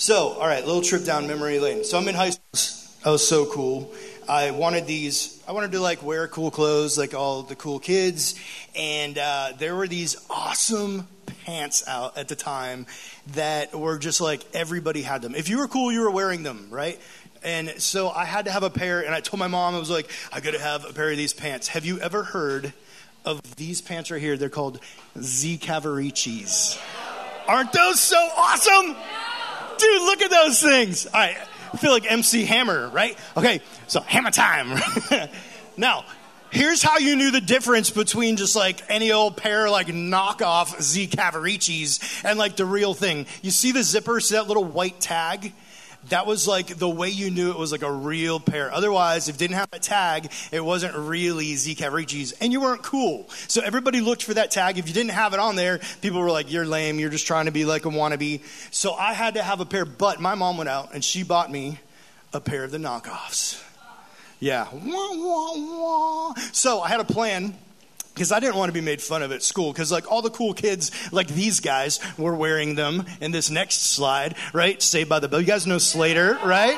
So, all right, little trip down memory lane. So I'm in high school. That was so cool. I wanted these. I wanted to like wear cool clothes, like all the cool kids, and uh, there were these awesome pants out at the time that were just like everybody had them. If you were cool, you were wearing them, right? And so I had to have a pair, and I told my mom, I was like, I gotta have a pair of these pants. Have you ever heard of these pants right here? They're called Z Cavariccis. Aren't those so awesome? Dude, look at those things. All right, I feel like MC Hammer, right? Okay, so hammer time. now, here's how you knew the difference between just like any old pair like knockoff Z Cavariccis and like the real thing. You see the zipper, see that little white tag? That was like the way you knew it was like a real pair. Otherwise, if it didn't have a tag, it wasn't really Z Cavariccis, and you weren't cool. So everybody looked for that tag. If you didn't have it on there, people were like, "You're lame. You're just trying to be like a wannabe." So I had to have a pair. But my mom went out and she bought me a pair of the knockoffs. Yeah. So I had a plan because I didn't want to be made fun of at school because like all the cool kids like these guys were wearing them in this next slide, right? Saved by the Bell. You guys know Slater, right?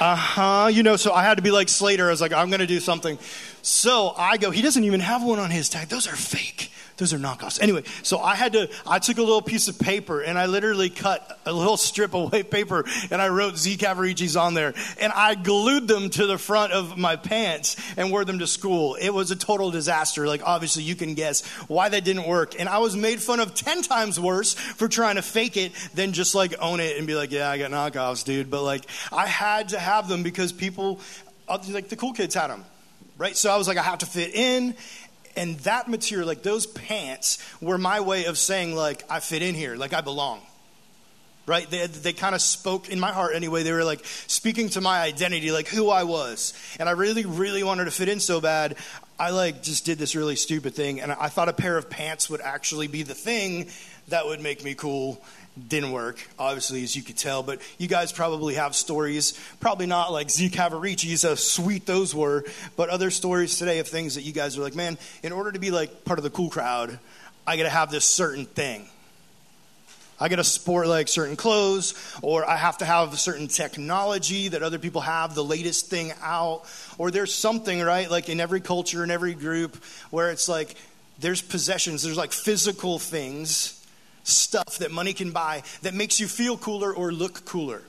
Uh-huh. You know, so I had to be like Slater. I was like, I'm gonna do something. So I go, he doesn't even have one on his tag. Those are fake. Those are knockoffs. Anyway, so I had to, I took a little piece of paper and I literally cut a little strip of white paper and I wrote Z Cavariccis on there and I glued them to the front of my pants and wore them to school. It was a total disaster. Like, obviously, you can guess why that didn't work. And I was made fun of 10 times worse for trying to fake it than just like own it and be like, yeah, I got knockoffs, dude. But like, I had to have them because people, like the cool kids had them right? So I was like, I have to fit in and that material, like those pants, were my way of saying, like, I fit in here, like I belong. Right? They, they kind of spoke in my heart anyway. They were like speaking to my identity, like who I was. And I really, really wanted to fit in so bad. I like just did this really stupid thing. And I thought a pair of pants would actually be the thing that would make me cool didn't work, obviously, as you could tell. But you guys probably have stories, probably not like Z Cavariccis, how sweet those were, but other stories today of things that you guys are like, man, in order to be like part of the cool crowd, I got to have this certain thing. I got to sport like certain clothes, or I have to have a certain technology that other people have, the latest thing out, or there's something, right? Like in every culture, in every group, where it's like there's possessions, there's like physical things stuff that money can buy that makes you feel cooler or look cooler.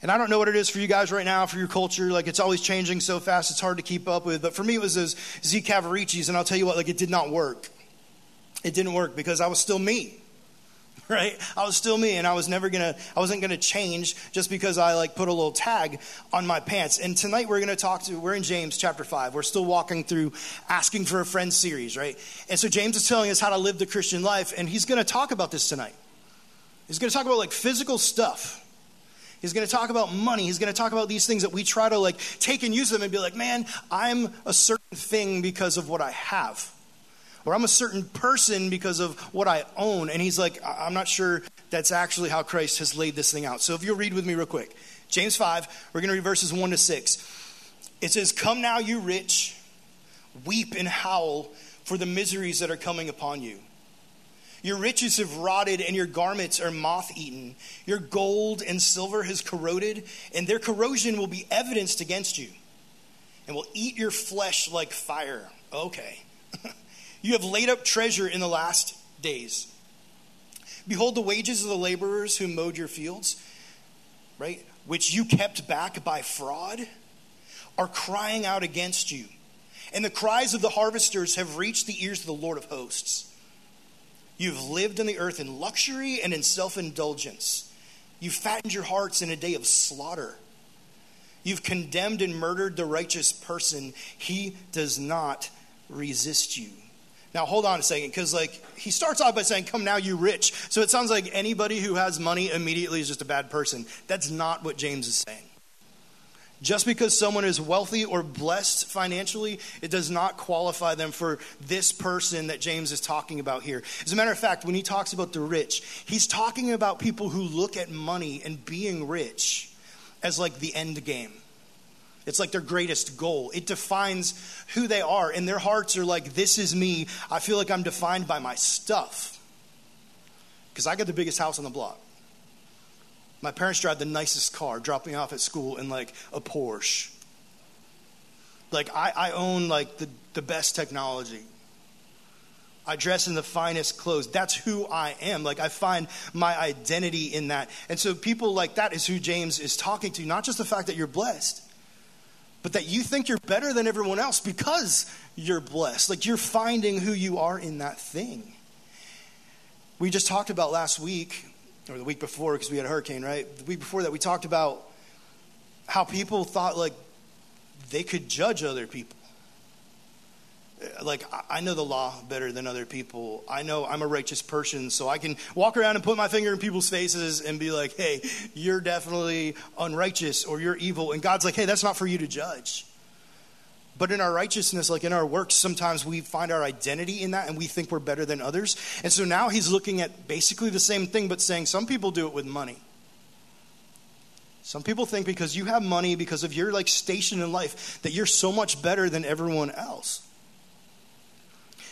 And I don't know what it is for you guys right now, for your culture. Like, it's always changing so fast, it's hard to keep up with. But for me, it was those Z Cavariccis. And I'll tell you what, like, it did not work. It didn't work because I was still me. right? I was still me and I was never gonna, I wasn't gonna change just because I like put a little tag on my pants. And tonight we're gonna talk to, we're in James chapter 5. We're still walking through Asking for a Friend series, right? And so James is telling us how to live the Christian life and he's gonna talk about this tonight. He's gonna talk about like physical stuff. He's going to talk about money. He's going to talk about these things that we try to like take and use them and be like, man, I'm a certain thing because of what I have or I'm a certain person because of what I own. And he's like, I'm not sure that's actually how Christ has laid this thing out. So if you'll read with me real quick James 5, we're going to read verses 1 to 6. It says, Come now, you rich, weep and howl for the miseries that are coming upon you. Your riches have rotted, and your garments are moth eaten. Your gold and silver has corroded, and their corrosion will be evidenced against you, and will eat your flesh like fire. Okay. You have laid up treasure in the last days. Behold, the wages of the laborers who mowed your fields, right, which you kept back by fraud, are crying out against you. And the cries of the harvesters have reached the ears of the Lord of hosts. You've lived on the earth in luxury and in self indulgence. You've fattened your hearts in a day of slaughter. You've condemned and murdered the righteous person. He does not resist you. Now, hold on a second, because like he starts off by saying, Come now, you rich. So it sounds like anybody who has money immediately is just a bad person. That's not what James is saying. Just because someone is wealthy or blessed financially, it does not qualify them for this person that James is talking about here. As a matter of fact, when he talks about the rich, he's talking about people who look at money and being rich as like the end game. It's like their greatest goal. It defines who they are. And their hearts are like, this is me. I feel like I'm defined by my stuff. Because I got the biggest house on the block. My parents drive the nicest car, drop me off at school in like a Porsche. Like I, I own like the, the best technology. I dress in the finest clothes. That's who I am. Like I find my identity in that. And so people like that is who James is talking to, not just the fact that you're blessed, but that you think you're better than everyone else because you're blessed. Like you're finding who you are in that thing. We just talked about last week, or the week before, because we had a hurricane, right? The week before that, we talked about how people thought like they could judge other people like I know the law better than other people. I know I'm a righteous person, so I can walk around and put my finger in people's faces and be like, "Hey, you're definitely unrighteous or you're evil." And God's like, "Hey, that's not for you to judge." But in our righteousness, like in our works, sometimes we find our identity in that and we think we're better than others. And so now he's looking at basically the same thing, but saying some people do it with money. Some people think because you have money, because of your like station in life, that you're so much better than everyone else.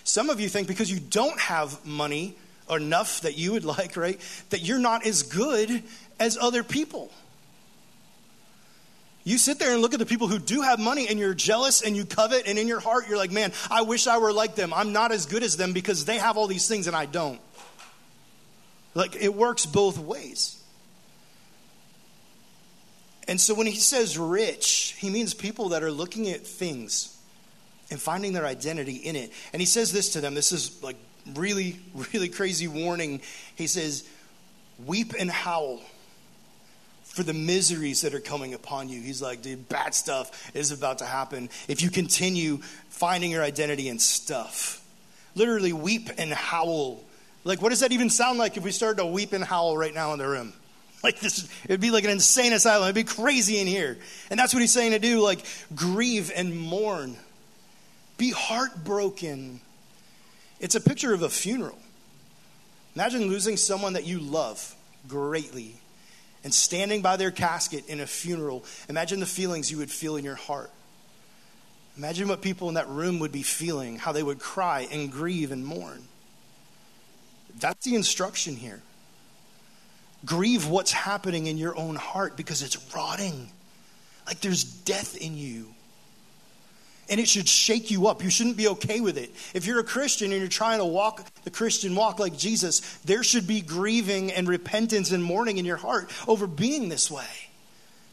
Some of you think because you don't have money enough that you would like, right, that you're not as good as other people. You sit there and look at the people who do have money and you're jealous and you covet, and in your heart, you're like, man, I wish I were like them. I'm not as good as them because they have all these things and I don't. Like, it works both ways. And so when he says rich, he means people that are looking at things and finding their identity in it. And he says this to them. This is like really, really crazy warning. He says, Weep and howl for the miseries that are coming upon you. He's like, dude, bad stuff is about to happen if you continue finding your identity in stuff. Literally, weep and howl. Like, what does that even sound like if we started to weep and howl right now in the room? Like this, it'd be like an insane asylum. It'd be crazy in here. And that's what he's saying to do, like grieve and mourn. Be heartbroken. It's a picture of a funeral. Imagine losing someone that you love greatly and standing by their casket in a funeral. Imagine the feelings you would feel in your heart. Imagine what people in that room would be feeling, how they would cry and grieve and mourn. That's the instruction here. Grieve what's happening in your own heart because it's rotting. Like there's death in you and it should shake you up. You shouldn't be okay with it. If you're a Christian and you're trying to walk the Christian walk like Jesus, there should be grieving and repentance and mourning in your heart over being this way.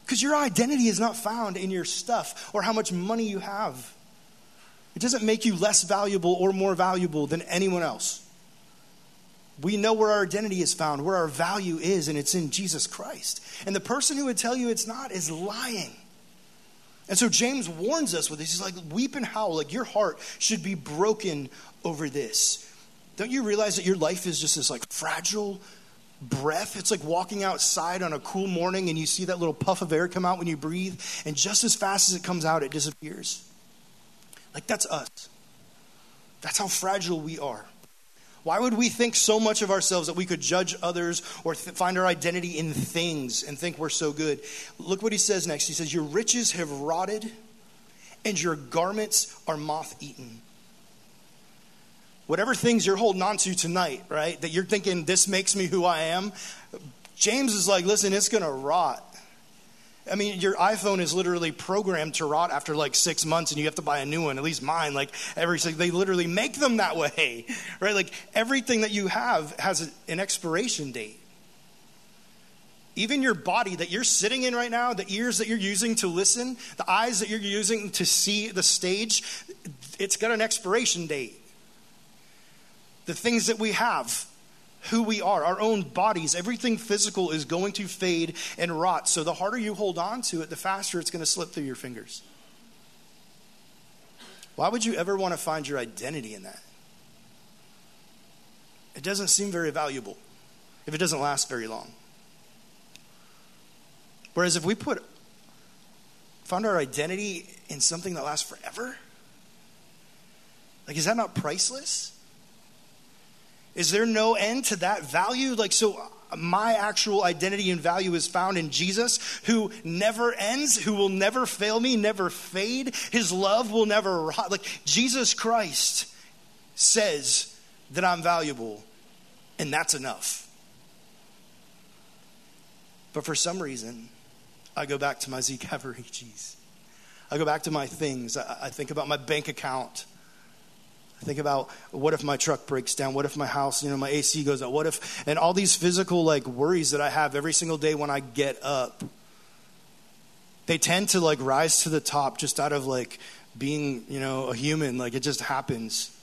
Because your identity is not found in your stuff or how much money you have. It doesn't make you less valuable or more valuable than anyone else. We know where our identity is found, where our value is, and it's in Jesus Christ. And the person who would tell you it's not is lying. And so James warns us with this. He's like, weep and howl, like your heart should be broken over this. Don't you realize that your life is just this like fragile breath? It's like walking outside on a cool morning and you see that little puff of air come out when you breathe, and just as fast as it comes out, it disappears. Like that's us. That's how fragile we are. Why would we think so much of ourselves that we could judge others or th- find our identity in things and think we're so good? Look what he says next. He says, Your riches have rotted and your garments are moth eaten. Whatever things you're holding on to tonight, right, that you're thinking, this makes me who I am, James is like, listen, it's going to rot. I mean, your iPhone is literally programmed to rot after like six months, and you have to buy a new one. At least mine, like every they literally make them that way, right? Like everything that you have has an expiration date. Even your body that you're sitting in right now, the ears that you're using to listen, the eyes that you're using to see the stage, it's got an expiration date. The things that we have, who we are, our own bodies, everything physical is going to fade and rot. So the harder you hold on to it, the faster it's going to slip through your fingers. Why would you ever want to find your identity in that? It doesn't seem very valuable if it doesn't last very long. Whereas if we put found our identity in something that lasts forever, like is that not priceless? Is there no end to that value? Like, so uh, my actual identity and value is found in Jesus, who never ends, who will never fail me, never fade. His love will never rot. Like, Jesus Christ says that I'm valuable, and that's enough. But for some reason, I go back to my Z cheese. I go back to my things. I, I think about my bank account. I think about what if my truck breaks down? What if my house, you know, my AC goes out? What if, and all these physical like worries that I have every single day when I get up, they tend to like rise to the top just out of like being, you know, a human. Like it just happens.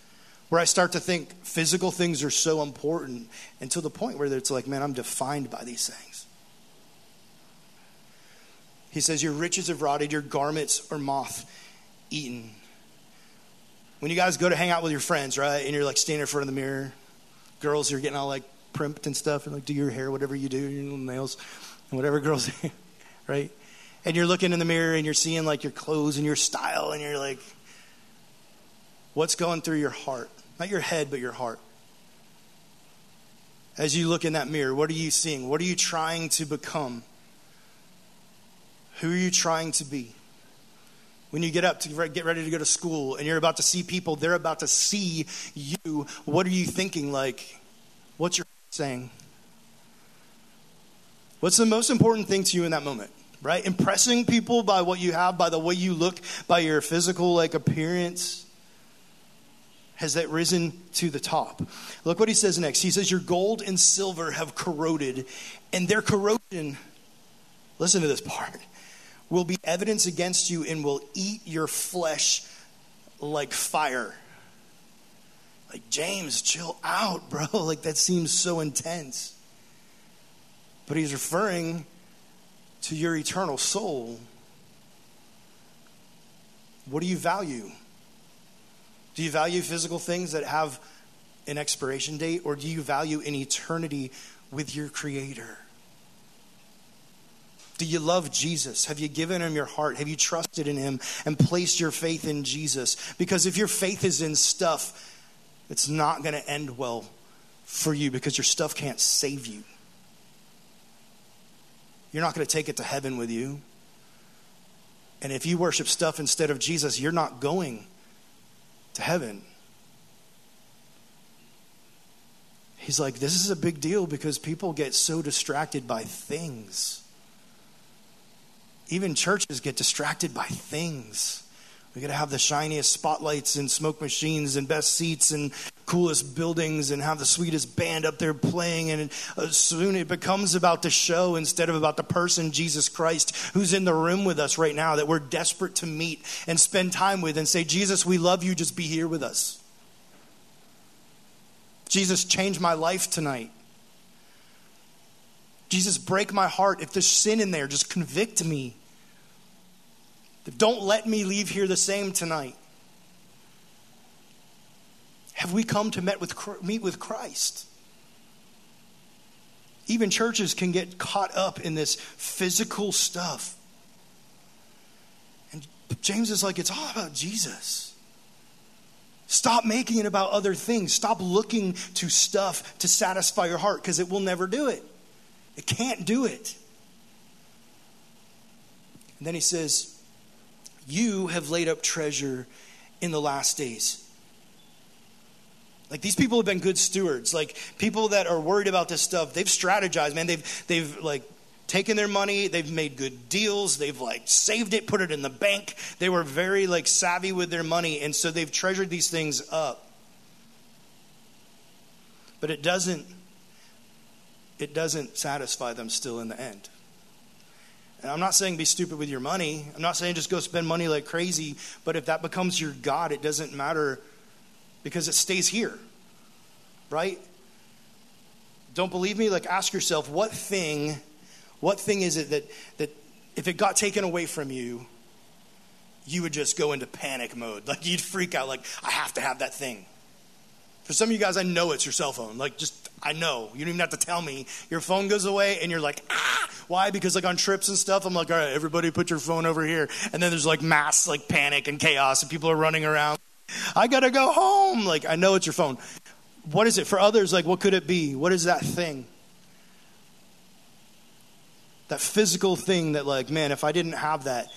Where I start to think physical things are so important until the point where it's like, man, I'm defined by these things. He says, Your riches have rotted, your garments are moth eaten. When you guys go to hang out with your friends, right, and you're like standing in front of the mirror, girls, you're getting all like primped and stuff, and like do your hair, whatever you do, your little nails, and whatever girls, right? And you're looking in the mirror and you're seeing like your clothes and your style, and you're like, what's going through your heart? Not your head, but your heart. As you look in that mirror, what are you seeing? What are you trying to become? Who are you trying to be? When you get up to get ready to go to school and you're about to see people, they're about to see you. What are you thinking? Like, what's your saying? What's the most important thing to you in that moment? Right? Impressing people by what you have, by the way you look, by your physical like appearance. Has that risen to the top? Look what he says next. He says, Your gold and silver have corroded, and their corrosion, listen to this part, will be evidence against you and will eat your flesh like fire. Like, James, chill out, bro. Like, that seems so intense. But he's referring to your eternal soul. What do you value? Do you value physical things that have an expiration date, or do you value an eternity with your Creator? Do you love Jesus? Have you given him your heart? Have you trusted in him and placed your faith in Jesus? Because if your faith is in stuff, it's not going to end well for you because your stuff can't save you. You're not going to take it to heaven with you. And if you worship stuff instead of Jesus, you're not going to heaven. He's like, this is a big deal because people get so distracted by things. Even churches get distracted by things. We got to have the shiniest spotlights and smoke machines and best seats and coolest buildings and have the sweetest band up there playing. And soon it becomes about the show instead of about the person, Jesus Christ, who's in the room with us right now that we're desperate to meet and spend time with and say, Jesus, we love you. Just be here with us. Jesus, change my life tonight. Jesus, break my heart. If there's sin in there, just convict me. Don't let me leave here the same tonight. Have we come to meet with, meet with Christ? Even churches can get caught up in this physical stuff. And James is like, it's all about Jesus. Stop making it about other things. Stop looking to stuff to satisfy your heart because it will never do it. It can't do it. And then he says, you have laid up treasure in the last days. Like these people have been good stewards. Like people that are worried about this stuff, they've strategized, man. They've they've like taken their money, they've made good deals, they've like saved it, put it in the bank. They were very like savvy with their money, and so they've treasured these things up. But it doesn't it doesn't satisfy them still in the end. And I'm not saying be stupid with your money. I'm not saying just go spend money like crazy. But if that becomes your God, it doesn't matter because it stays here, right? Don't believe me? Like ask yourself, what thing, what thing is it that that if it got taken away from you, you would just go into panic mode. Like you'd freak out, like, I have to have that thing. For some of you guys, I know it's your cell phone. Like, just, I know. You don't even have to tell me. Your phone goes away, and you're like, ah. Why? Because, like, on trips and stuff, I'm like, all right, everybody put your phone over here. And then there's, like, mass, like, panic and chaos, and people are running around. I got to go home. Like, I know it's your phone. What is it? For others, like, what could it be? What is that thing? That physical thing that, like, man, if I didn't have that,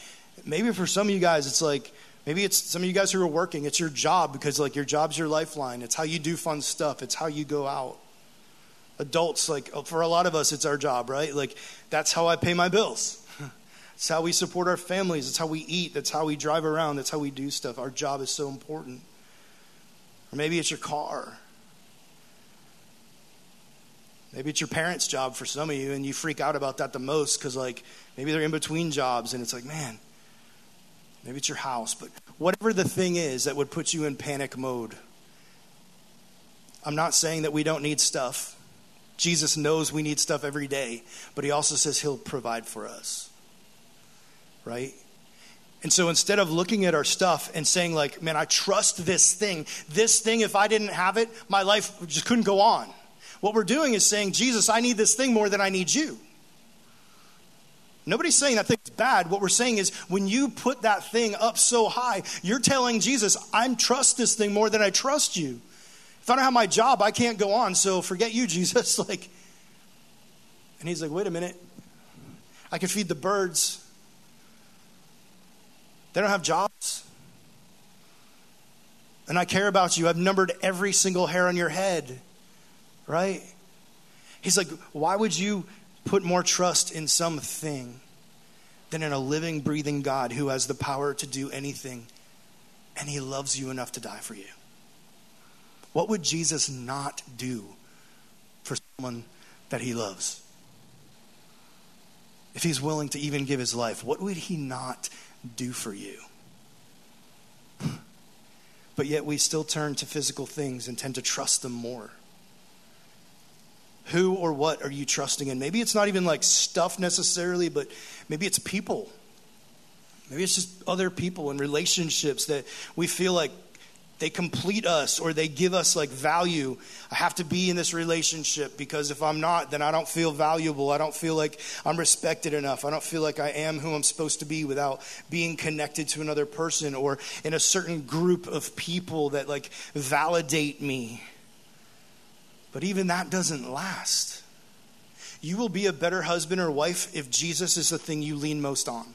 maybe for some of you guys, it's like, Maybe it's some of you guys who are working, it's your job because like your job's your lifeline. It's how you do fun stuff, it's how you go out. Adults, like oh, for a lot of us, it's our job, right? Like that's how I pay my bills. It's how we support our families. It's how we eat. That's how we drive around. That's how we do stuff. Our job is so important. Or maybe it's your car. Maybe it's your parents' job for some of you, and you freak out about that the most because, like, maybe they're in between jobs, and it's like, man, maybe it's your house. But whatever the thing is that would put you in panic mode, I'm not saying that we don't need stuff. Jesus knows we need stuff every day, but he also says he'll provide for us. Right? And so instead of looking at our stuff and saying, like, man, I trust this thing, this thing, if I didn't have it, my life just couldn't go on. What we're doing is saying, Jesus, I need this thing more than I need you. Nobody's saying that thing's bad. What we're saying is when you put that thing up so high, you're telling Jesus, I trust this thing more than I trust you. If I don't have my job, I can't go on, so forget you, Jesus. like, and he's like, wait a minute. I can feed the birds. They don't have jobs. And I care about you. I've numbered every single hair on your head right? He's like, why would you put more trust in something than in a living, breathing God who has the power to do anything and he loves you enough to die for you? What would Jesus not do for someone that he loves? If he's willing to even give his life, what would he not do for you? But yet we still turn to physical things and tend to trust them more. Who or what are you trusting in? Maybe it's not even like stuff necessarily, but maybe it's people. Maybe it's just other people and relationships that we feel like they complete us or they give us like value. I have to be in this relationship because if I'm not, then I don't feel valuable. I don't feel like I'm respected enough. I don't feel like I am who I'm supposed to be without being connected to another person or in a certain group of people that like validate me. But even that doesn't last. You will be a better husband or wife if Jesus is the thing you lean most on.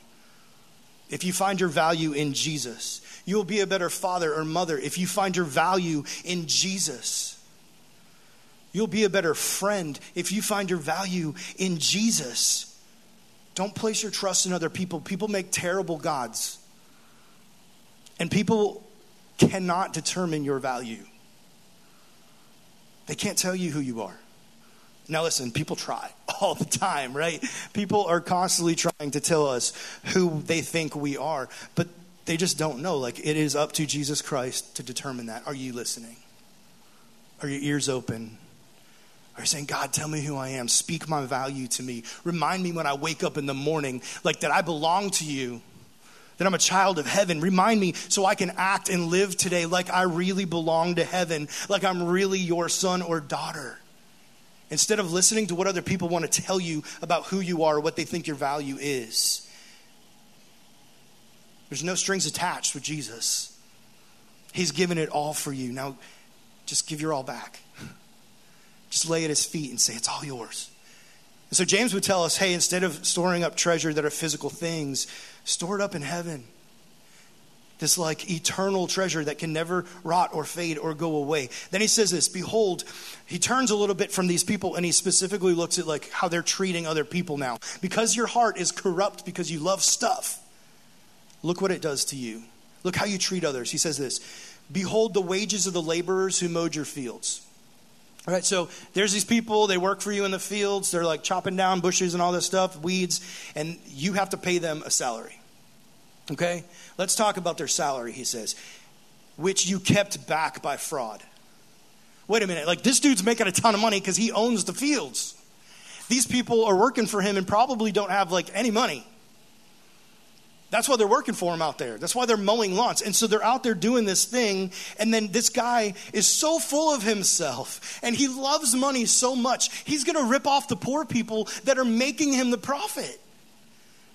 If you find your value in Jesus, you will be a better father or mother if you find your value in Jesus. You'll be a better friend if you find your value in Jesus. Don't place your trust in other people. People make terrible gods, and people cannot determine your value. They can't tell you who you are. Now, listen, people try all the time, right? People are constantly trying to tell us who they think we are, but they just don't know. Like, it is up to Jesus Christ to determine that. Are you listening? Are your ears open? Are you saying, God, tell me who I am? Speak my value to me. Remind me when I wake up in the morning, like that I belong to you that I'm a child of heaven. Remind me so I can act and live today like I really belong to heaven, like I'm really your son or daughter. Instead of listening to what other people want to tell you about who you are, or what they think your value is. There's no strings attached with Jesus. He's given it all for you. Now, just give your all back. Just lay at his feet and say, It's all yours. And so James would tell us hey, instead of storing up treasure that are physical things, store it up in heaven. This like eternal treasure that can never rot or fade or go away. Then he says this Behold, he turns a little bit from these people and he specifically looks at like how they're treating other people now. Because your heart is corrupt because you love stuff, look what it does to you. Look how you treat others. He says this Behold the wages of the laborers who mowed your fields. All right, so there's these people, they work for you in the fields, they're like chopping down bushes and all this stuff, weeds, and you have to pay them a salary. Okay? Let's talk about their salary, he says, which you kept back by fraud. Wait a minute, like this dude's making a ton of money because he owns the fields. These people are working for him and probably don't have like any money. That's why they're working for him out there. That's why they're mowing lawns. And so they're out there doing this thing. And then this guy is so full of himself and he loves money so much, he's going to rip off the poor people that are making him the profit.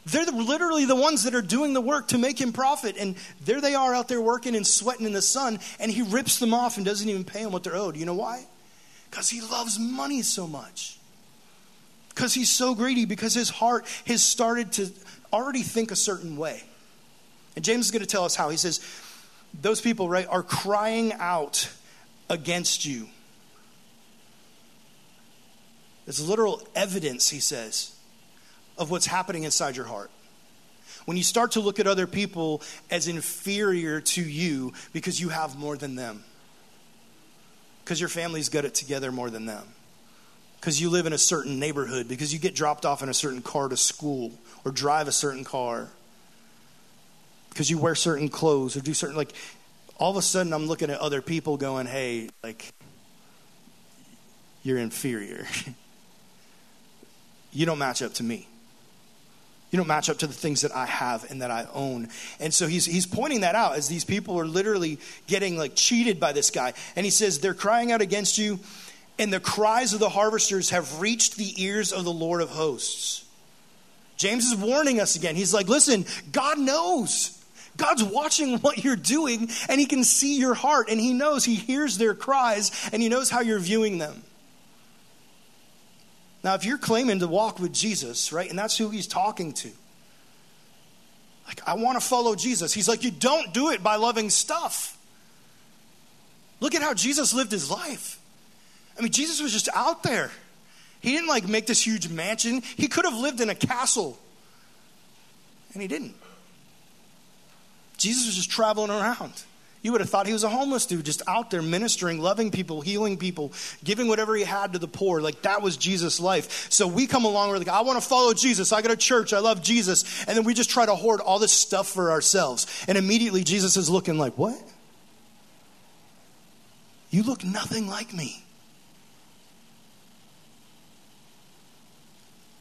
They're literally the ones that are doing the work to make him profit. And there they are out there working and sweating in the sun. And he rips them off and doesn't even pay them what they're owed. You know why? Because he loves money so much. Because he's so greedy, because his heart has started to already think a certain way. And James is going to tell us how. He says, Those people, right, are crying out against you. It's literal evidence, he says, of what's happening inside your heart. When you start to look at other people as inferior to you because you have more than them, because your family's got it together more than them, because you live in a certain neighborhood, because you get dropped off in a certain car to school or drive a certain car, because you wear certain clothes or do certain, like, all of a sudden I'm looking at other people going, hey, like, you're inferior. you don't match up to me. You don't match up to the things that I have and that I own. And so he's, he's pointing that out as these people are literally getting like cheated by this guy. And he says, They're crying out against you, and the cries of the harvesters have reached the ears of the Lord of hosts. James is warning us again. He's like, Listen, God knows. God's watching what you're doing, and He can see your heart, and He knows, He hears their cries, and He knows how you're viewing them. Now, if you're claiming to walk with Jesus, right, and that's who he's talking to, like, I want to follow Jesus. He's like, you don't do it by loving stuff. Look at how Jesus lived his life. I mean, Jesus was just out there. He didn't like make this huge mansion. He could have lived in a castle, and he didn't. Jesus was just traveling around. You would have thought he was a homeless dude, just out there ministering, loving people, healing people, giving whatever he had to the poor. Like that was Jesus' life. So we come along, we're like, I want to follow Jesus. I go to church. I love Jesus. And then we just try to hoard all this stuff for ourselves. And immediately Jesus is looking like, What? You look nothing like me.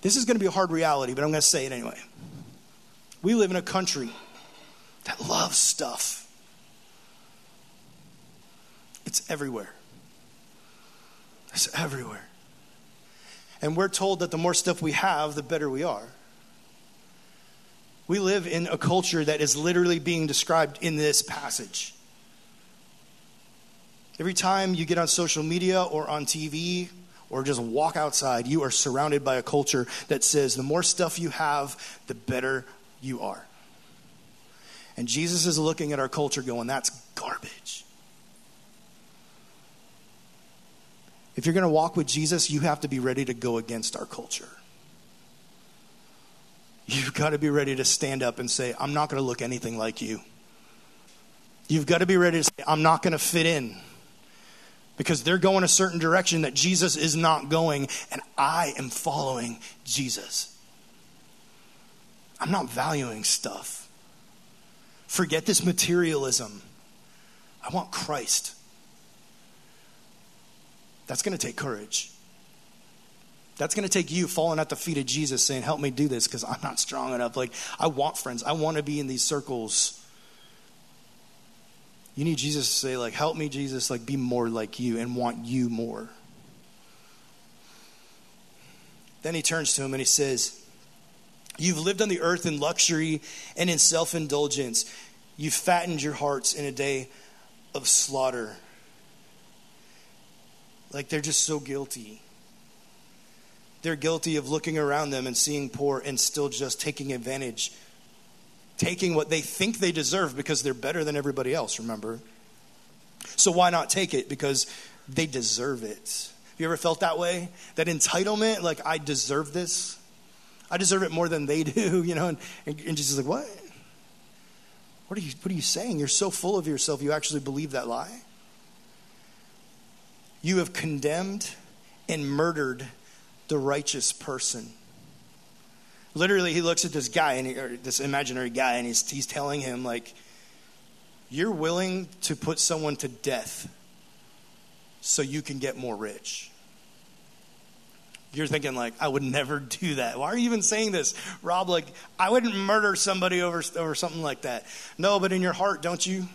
This is going to be a hard reality, but I'm going to say it anyway. We live in a country that loves stuff. It's everywhere. It's everywhere. And we're told that the more stuff we have, the better we are. We live in a culture that is literally being described in this passage. Every time you get on social media or on TV or just walk outside, you are surrounded by a culture that says the more stuff you have, the better you are. And Jesus is looking at our culture going, that's garbage. If you're going to walk with Jesus, you have to be ready to go against our culture. You've got to be ready to stand up and say, I'm not going to look anything like you. You've got to be ready to say, I'm not going to fit in because they're going a certain direction that Jesus is not going, and I am following Jesus. I'm not valuing stuff. Forget this materialism. I want Christ. That's going to take courage. That's going to take you falling at the feet of Jesus saying, Help me do this because I'm not strong enough. Like, I want friends. I want to be in these circles. You need Jesus to say, like, help me, Jesus, like, be more like you and want you more. Then he turns to him and he says, You've lived on the earth in luxury and in self indulgence. You've fattened your hearts in a day of slaughter. Like they're just so guilty. They're guilty of looking around them and seeing poor and still just taking advantage, taking what they think they deserve because they're better than everybody else, remember? So why not take it? Because they deserve it. Have you ever felt that way? That entitlement, like, I deserve this. I deserve it more than they do, you know? And, and, and Jesus is like, what? What are, you, what are you saying? You're so full of yourself, you actually believe that lie? You have condemned and murdered the righteous person. Literally, he looks at this guy, and he, or this imaginary guy, and he's, he's telling him, like, you're willing to put someone to death so you can get more rich. You're thinking, like, I would never do that. Why are you even saying this? Rob, like, I wouldn't murder somebody over, over something like that. No, but in your heart, don't you?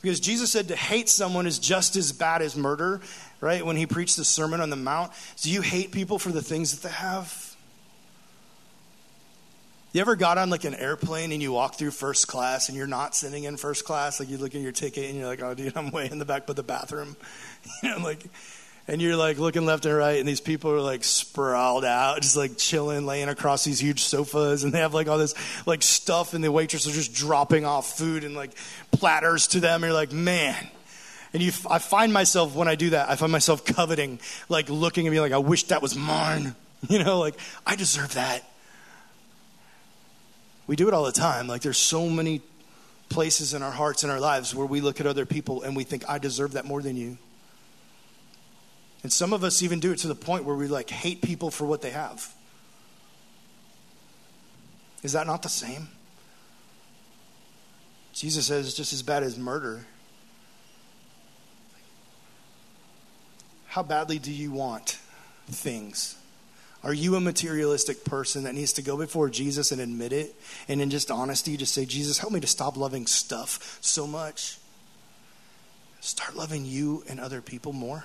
Because Jesus said to hate someone is just as bad as murder, right? When he preached the Sermon on the Mount. Do you hate people for the things that they have? You ever got on like an airplane and you walk through first class and you're not sitting in first class? Like you look at your ticket and you're like, oh, dude, I'm way in the back by the bathroom. You know, like, and you're like looking left and right, and these people are like sprawled out, just like chilling, laying across these huge sofas, and they have like all this like stuff, and the waitress are just dropping off food and like platters to them. You're like, man, And you, I find myself, when I do that, I find myself coveting, like looking at me like, I wish that was mine. You know, like, I deserve that. We do it all the time. Like, there's so many places in our hearts and our lives where we look at other people and we think, I deserve that more than you. And some of us even do it to the point where we like hate people for what they have. Is that not the same? Jesus says it's just as bad as murder. How badly do you want things? Are you a materialistic person that needs to go before Jesus and admit it? And in just honesty, just say, Jesus, help me to stop loving stuff so much. Start loving you and other people more.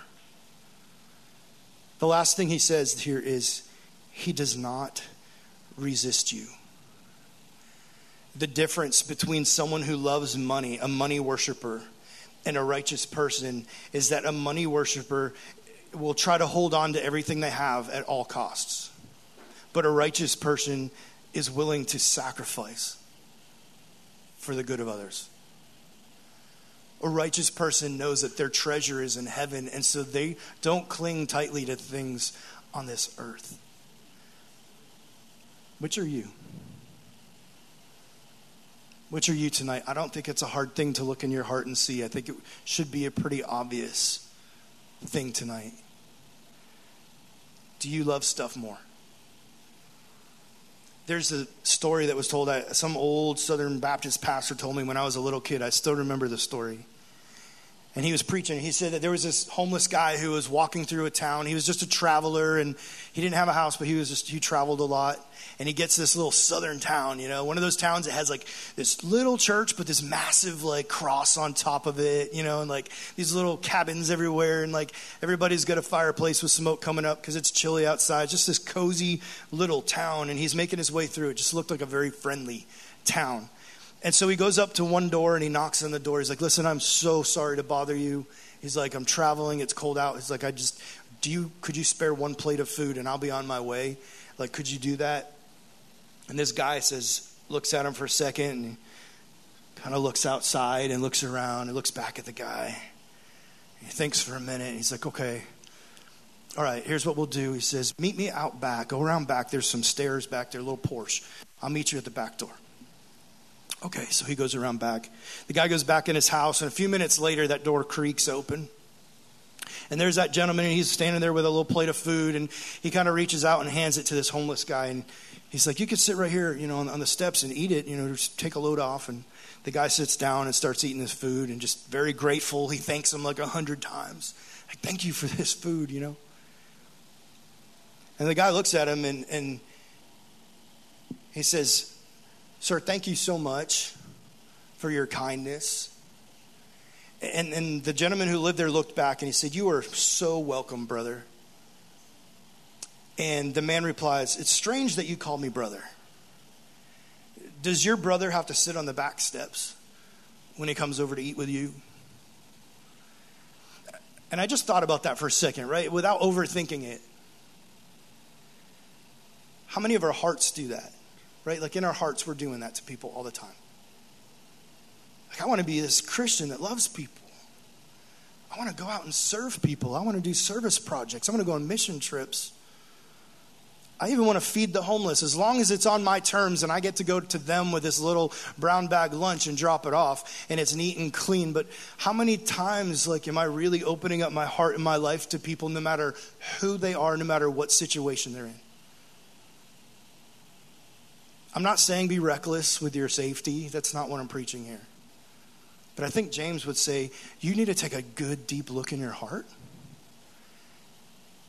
The last thing he says here is, He does not resist you. The difference between someone who loves money, a money worshiper, and a righteous person is that a money worshiper will try to hold on to everything they have at all costs. But a righteous person is willing to sacrifice for the good of others. A righteous person knows that their treasure is in heaven, and so they don't cling tightly to things on this earth. Which are you? Which are you tonight? I don't think it's a hard thing to look in your heart and see. I think it should be a pretty obvious thing tonight. Do you love stuff more? There's a story that was told. Some old Southern Baptist pastor told me when I was a little kid. I still remember the story and he was preaching. He said that there was this homeless guy who was walking through a town. He was just a traveler and he didn't have a house, but he was just, he traveled a lot. And he gets this little southern town, you know, one of those towns that has like this little church, but this massive like cross on top of it, you know, and like these little cabins everywhere. And like everybody's got a fireplace with smoke coming up because it's chilly outside. Just this cozy little town. And he's making his way through. It just looked like a very friendly town. And so he goes up to one door and he knocks on the door. He's like, Listen, I'm so sorry to bother you. He's like, I'm traveling. It's cold out. He's like, I just, do you, could you spare one plate of food and I'll be on my way? Like, could you do that? And this guy says, looks at him for a second and kind of looks outside and looks around and looks back at the guy. He thinks for a minute. He's like, okay, all right, here's what we'll do. He says, meet me out back. Go around back. There's some stairs back there, a little porch. I'll meet you at the back door. Okay, so he goes around back. The guy goes back in his house, and a few minutes later, that door creaks open. And there's that gentleman, and he's standing there with a little plate of food, and he kind of reaches out and hands it to this homeless guy. And he's like, You could sit right here, you know, on, on the steps and eat it, you know, just take a load off. And the guy sits down and starts eating his food, and just very grateful. He thanks him like a hundred times. Like, Thank you for this food, you know. And the guy looks at him, and, and he says, Sir, thank you so much for your kindness. And, and the gentleman who lived there looked back and he said, You are so welcome, brother. And the man replies, It's strange that you call me brother. Does your brother have to sit on the back steps when he comes over to eat with you? And I just thought about that for a second, right? Without overthinking it. How many of our hearts do that? Right? Like in our hearts, we're doing that to people all the time. Like, I want to be this Christian that loves people. I want to go out and serve people. I want to do service projects. I want to go on mission trips. I even want to feed the homeless as long as it's on my terms and I get to go to them with this little brown bag lunch and drop it off and it's neat and clean. But how many times, like, am I really opening up my heart and my life to people no matter who they are, no matter what situation they're in? I'm not saying be reckless with your safety. That's not what I'm preaching here. But I think James would say you need to take a good, deep look in your heart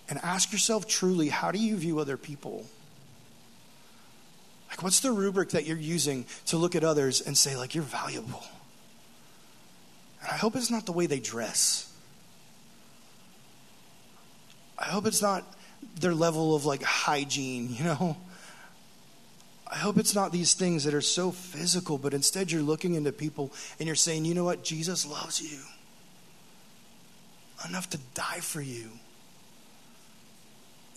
and ask yourself truly how do you view other people? Like, what's the rubric that you're using to look at others and say, like, you're valuable? And I hope it's not the way they dress. I hope it's not their level of like hygiene, you know? I hope it's not these things that are so physical, but instead you're looking into people and you're saying, you know what? Jesus loves you enough to die for you.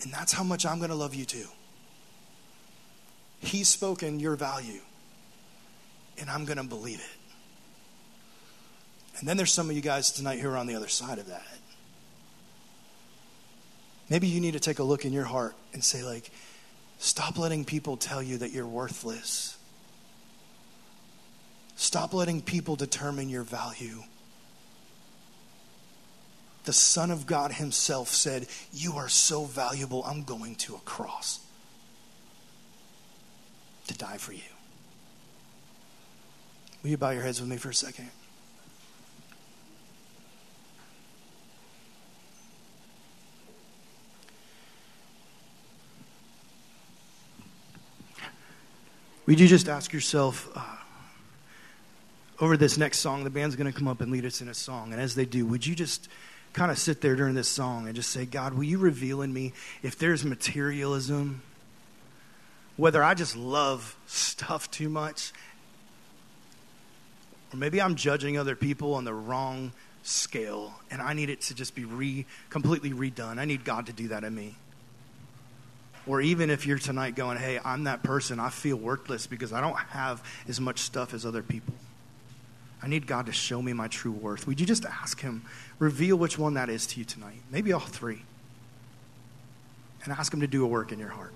And that's how much I'm going to love you too. He's spoken your value, and I'm going to believe it. And then there's some of you guys tonight who are on the other side of that. Maybe you need to take a look in your heart and say, like, stop letting people tell you that you're worthless. Stop letting people determine your value. The Son of God Himself said, You are so valuable, I'm going to a cross to die for you. Will you bow your heads with me for a second? Would you just ask yourself uh, over this next song? The band's going to come up and lead us in a song. And as they do, would you just kind of sit there during this song and just say, God, will you reveal in me if there's materialism, whether I just love stuff too much, or maybe I'm judging other people on the wrong scale and I need it to just be re, completely redone. I need God to do that in me. Or even if you're tonight going, hey, I'm that person, I feel worthless because I don't have as much stuff as other people. I need God to show me my true worth. Would you just ask Him, reveal which one that is to you tonight? Maybe all three. And ask Him to do a work in your heart.